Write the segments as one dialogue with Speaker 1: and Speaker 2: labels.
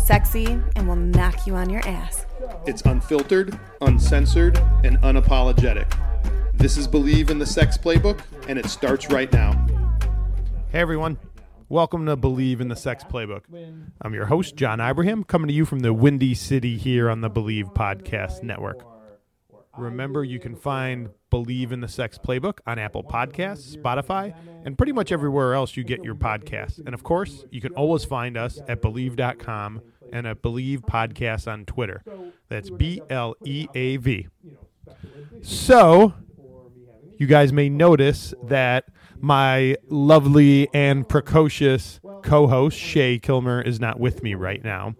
Speaker 1: sexy, and will knock you on your ass.
Speaker 2: It's unfiltered, uncensored, and unapologetic. This is Bleav in the Sex Playbook, and it starts right now.
Speaker 3: Hey everyone, welcome to Bleav in the Sex Playbook. I'm your host, John Ibrahim, coming to you from the Windy City here on the Bleav Podcast Network. Remember, you can find Bleav in the Sex Playbook on Apple Podcasts, Spotify, and pretty much everywhere else you get your podcasts. And of course, you can always find us at Bleav.com and at Bleav Podcasts on Twitter. That's B L E A V. So, you guys may notice that my lovely and precocious co host, Shay Killmer, is not with me right now.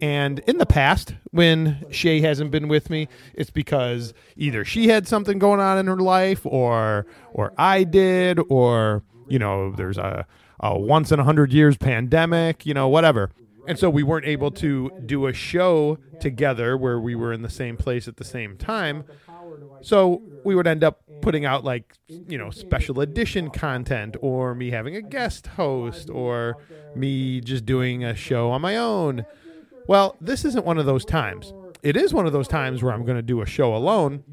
Speaker 3: And in the past, when Shay hasn't been with me, it's because either she had something going on in her life, or or I did, or you know, there's a, a once in a hundred years pandemic, you know, whatever. And so we weren't able to do a show together where we were in the same place at the same time. So we would end up putting out like, you know, special edition content or me having a guest host or me just doing a show on my own. Well, this isn't one of those times. It is one of those times where I'm going to do a show alone,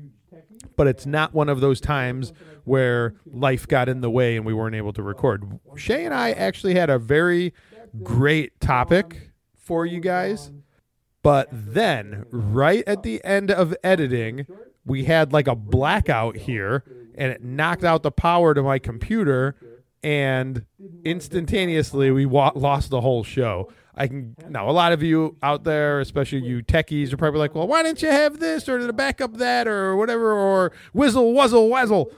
Speaker 3: but it's not one of those times where life got in the way and we weren't able to record. Shay and I actually had a very great topic for you guys. But then, right at the end of editing, we had like a blackout here and it knocked out the power to my computer and instantaneously we wa- lost the whole show. I can now a lot of you out there, especially you techies, are probably like, "Well, why didn't you have this or to back up that or whatever or whizzle wuzzle wazzle?"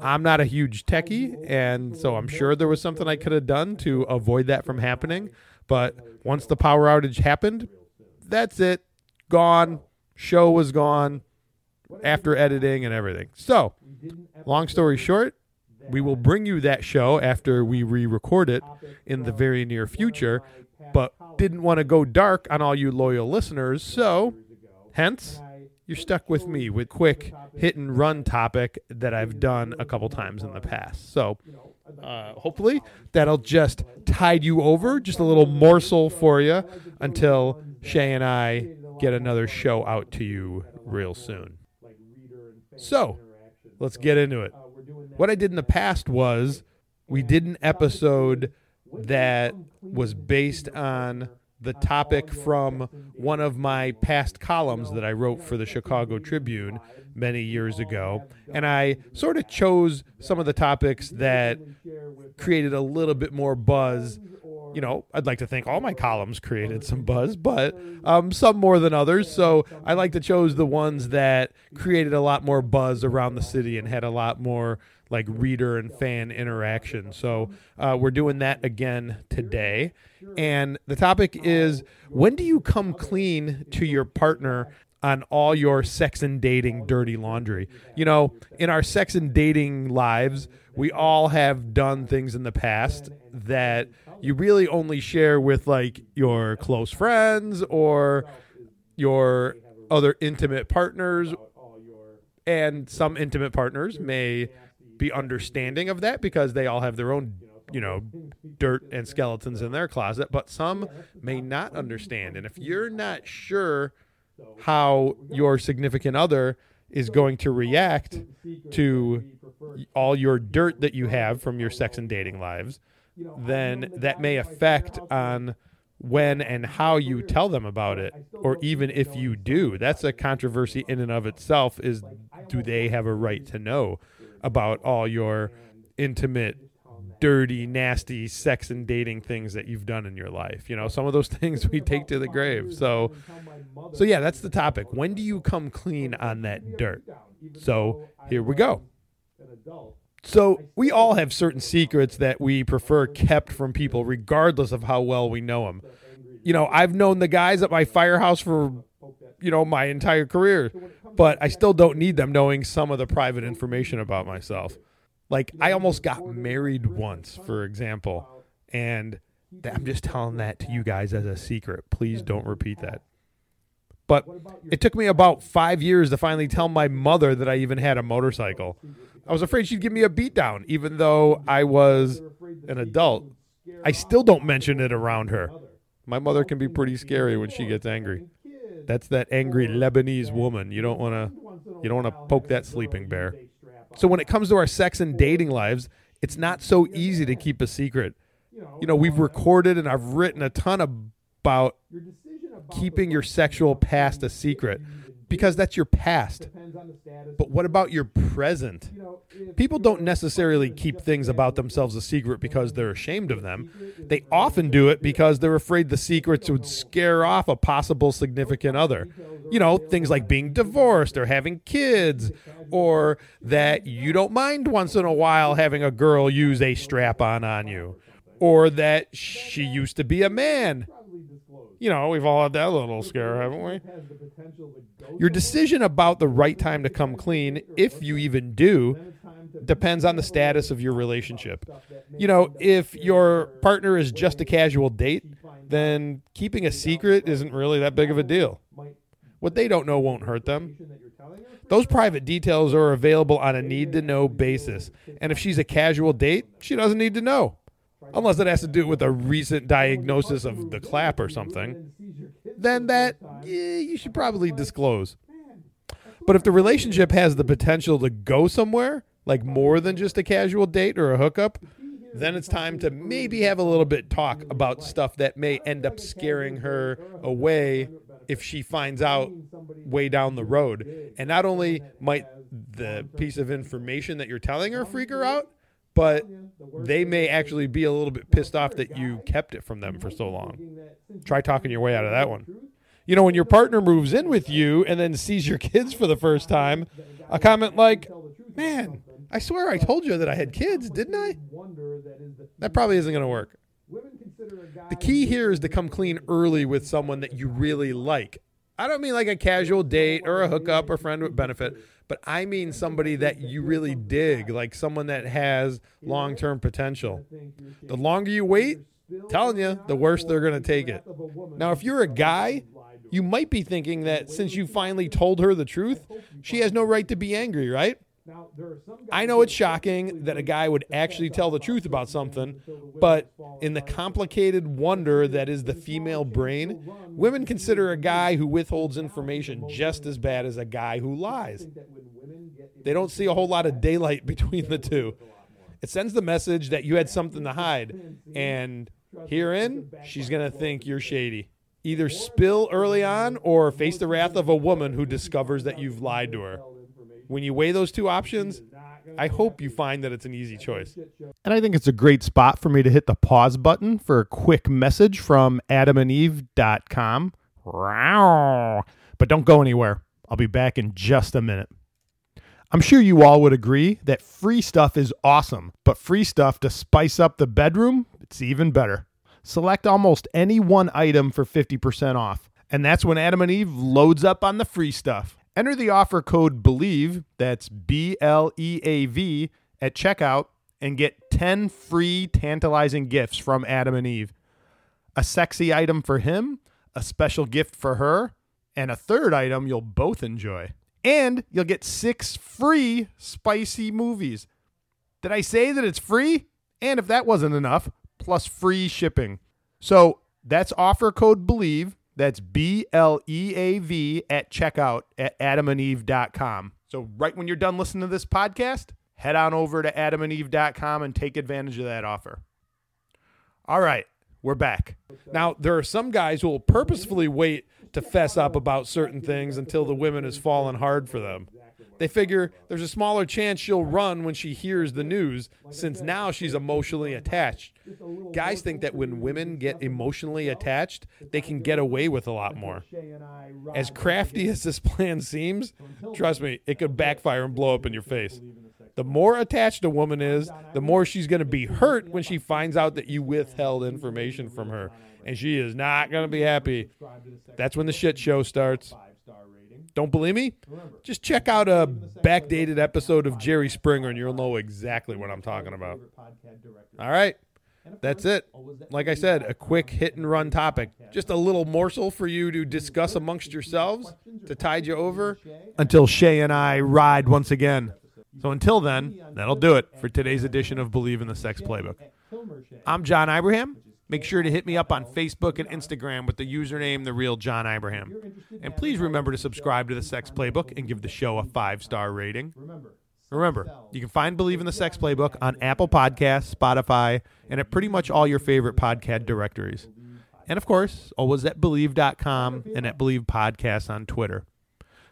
Speaker 3: I'm not a huge techie, and so I'm sure there was something I could have done to avoid that from happening. But once the power outage happened, that's it. Gone. Show was gone after editing and everything. So, long story short, we will bring you that show after we re record it in the very near future, but didn't want to go dark on all you loyal listeners. So, hence, you're stuck with me with quick hit and run topic that I've done a couple times in the past. So, uh, hopefully, that'll just tide you over, just a little morsel for you until Shay and I get another show out to you real soon. So, let's get into it. What I did in the past was we did an episode that was based on the topic from one of my past columns that I wrote for the Chicago Tribune many years ago. And I sort of chose some of the topics that created a little bit more buzz. You know, I'd like to think all my columns created some buzz, but um, some more than others. So I like to chose the ones that created a lot more buzz around the city and had a lot more like reader and fan interaction. So uh, we're doing that again today. And the topic is when do you come clean to your partner on all your sex and dating dirty laundry? You know, in our sex and dating lives, we all have done things in the past that you really only share with like your close friends or your other intimate partners. And some intimate partners may be understanding of that because they all have their own you know dirt and skeletons in their closet but some may not understand and if you're not sure how your significant other is going to react to all your dirt that you have from your sex and dating lives then that may affect on when and how you tell them about it or even if you do. that's a controversy in and of itself is do they have a right to know about all your intimate dirty nasty sex and dating things that you've done in your life you know? Some of those things we take to the grave. so so yeah that's the topic. When do you come clean on that dirt? so here we go so we all have certain secrets that we prefer kept from people regardless of how well we know them you know, I've known the guys at my firehouse for, you know, my entire career, but I still don't need them knowing some of the private information about myself. Like, I almost got married once, for example, and I'm just telling that to you guys as a secret. Please don't repeat that. But it took me about five years to finally tell my mother that I even had a motorcycle. I was afraid she'd give me a beatdown, even though I was an adult. I still don't mention it around her. My mother can be pretty scary when she gets angry. That's that angry Lebanese woman. You don't want to you don't want to poke that sleeping bear. So when it comes to our sex and dating lives, it's not so easy to keep a secret. You know, we've recorded and I've written a ton about keeping your sexual past a secret because that's your past. But what about your present? People don't necessarily keep things about themselves a secret because they're ashamed of them. They often do it because they're afraid the secrets would scare off a possible significant other. You know, things like being divorced or having kids, or that you don't mind once in a while having a girl use a strap on on you, or that she used to be a man. You know, we've all had that little scare, haven't we? Your decision about the right time to come clean, if you even do, depends on the status of your relationship. You know, if your partner is just a casual date, then keeping a secret isn't really that big of a deal. What they don't know won't hurt them. Those private details are available on a need to know basis. And if she's a casual date, she doesn't need to know. Unless it has to do with a recent diagnosis of the clap or something. Then that, yeah, you should probably disclose. But if the relationship has the potential to go somewhere, like more than just a casual date or a hookup, then it's time to maybe have a little bit talk about stuff that may end up scaring her away if she finds out way down the road. And not only might the piece of information that you're telling her freak her out, but they may actually be a little bit pissed off that you kept it from them for so long. Try talking your way out of that one. You know, when your partner moves in with you and then sees your kids for the first time, a comment like, Man, I swear I told you that I had kids, didn't I? That probably isn't going to work. The key here is to come clean early with someone that you really like. I don't mean like a casual date or a hookup or friend with benefit, but I mean somebody that you really dig, like someone that has long term potential. The longer you wait, telling you, the worse they're going to take it. Now, if you're a guy, you might be thinking that since you finally told her the truth, she has no right to be angry, right? I know it's shocking that a guy would actually tell the truth about something, but in the complicated wonder that is the female brain, women consider a guy who withholds information just as bad as a guy who lies. They don't see a whole lot of daylight between the two. It sends the message that you had something to hide, and herein, she's going to think you're shady. Either spill early on or face the wrath of a woman who discovers that you've lied to her. When you weigh those two options, I hope you find that it's an easy choice. And I think it's a great spot for me to hit the pause button for a quick message from adamandeve.com. But don't go anywhere. I'll be back in just a minute. I'm sure you all would agree that free stuff is awesome, but free stuff to spice up the bedroom, it's even better. Select almost any one item for 50% off. And that's when Adam and Eve loads up on the free stuff. Enter the offer code BLEAV, that's B L E A V, at checkout and get 10 free tantalizing gifts from Adam and Eve. A sexy item for him, a special gift for her, and a third item you'll both enjoy. And you'll get six free spicy movies. Did I say that it's free? And if that wasn't enough, plus free shipping. So that's offer code BLEAV. That's B L E A V at checkout at adamandeve.com. So, right when you're done listening to this podcast, head on over to adamandeve.com and take advantage of that offer. All right, we're back. Now, there are some guys who will purposefully wait to fess up about certain things until the women has fallen hard for them. They figure there's a smaller chance she'll run when she hears the news since now she's emotionally attached. Guys think that when women get emotionally attached, they can get away with a lot more. As crafty as this plan seems, trust me, it could backfire and blow up in your face. The more attached a woman is, the more she's going to be hurt when she finds out that you withheld information from her. And she is not going to be happy. That's when the shit show starts. Don't believe me? Just check out a backdated episode of Jerry Springer and you'll know exactly what I'm talking about. All right. That's it. Like I said, a quick hit and run topic. Just a little morsel for you to discuss amongst yourselves to tide you over until Shay and I ride once again. So until then, that'll do it for today's edition of Bleav in the Sex Playbook. I'm John Ibrahim. Make sure to hit me up on Facebook and Instagram with the username The Real John Ibrahim. And please remember to subscribe to the Sex Playbook and give the show a five star rating. Remember, you can find Bleav in the Sex Playbook on Apple Podcasts, Spotify, and at pretty much all your favorite podcast directories. And of course, always at Bleav.com and at Bleav Podcasts on Twitter.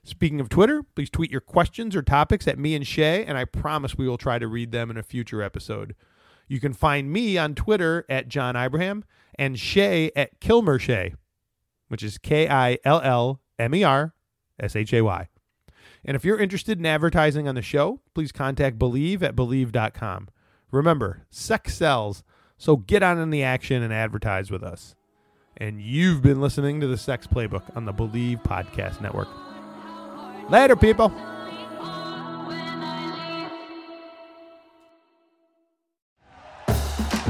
Speaker 3: Speaking of Twitter, please tweet your questions or topics at me and Shay, and I promise we will try to read them in a future episode. You can find me on Twitter at John Ibrahim and Shay at Killmer Shay, which is K I L L M E R S H A Y. And if you're interested in advertising on the show, please contact Bleav at Bleav.com. Remember, sex sells, so get on in the action and advertise with us. And you've been listening to the Sex Playbook on the Bleav Podcast Network. Later, people.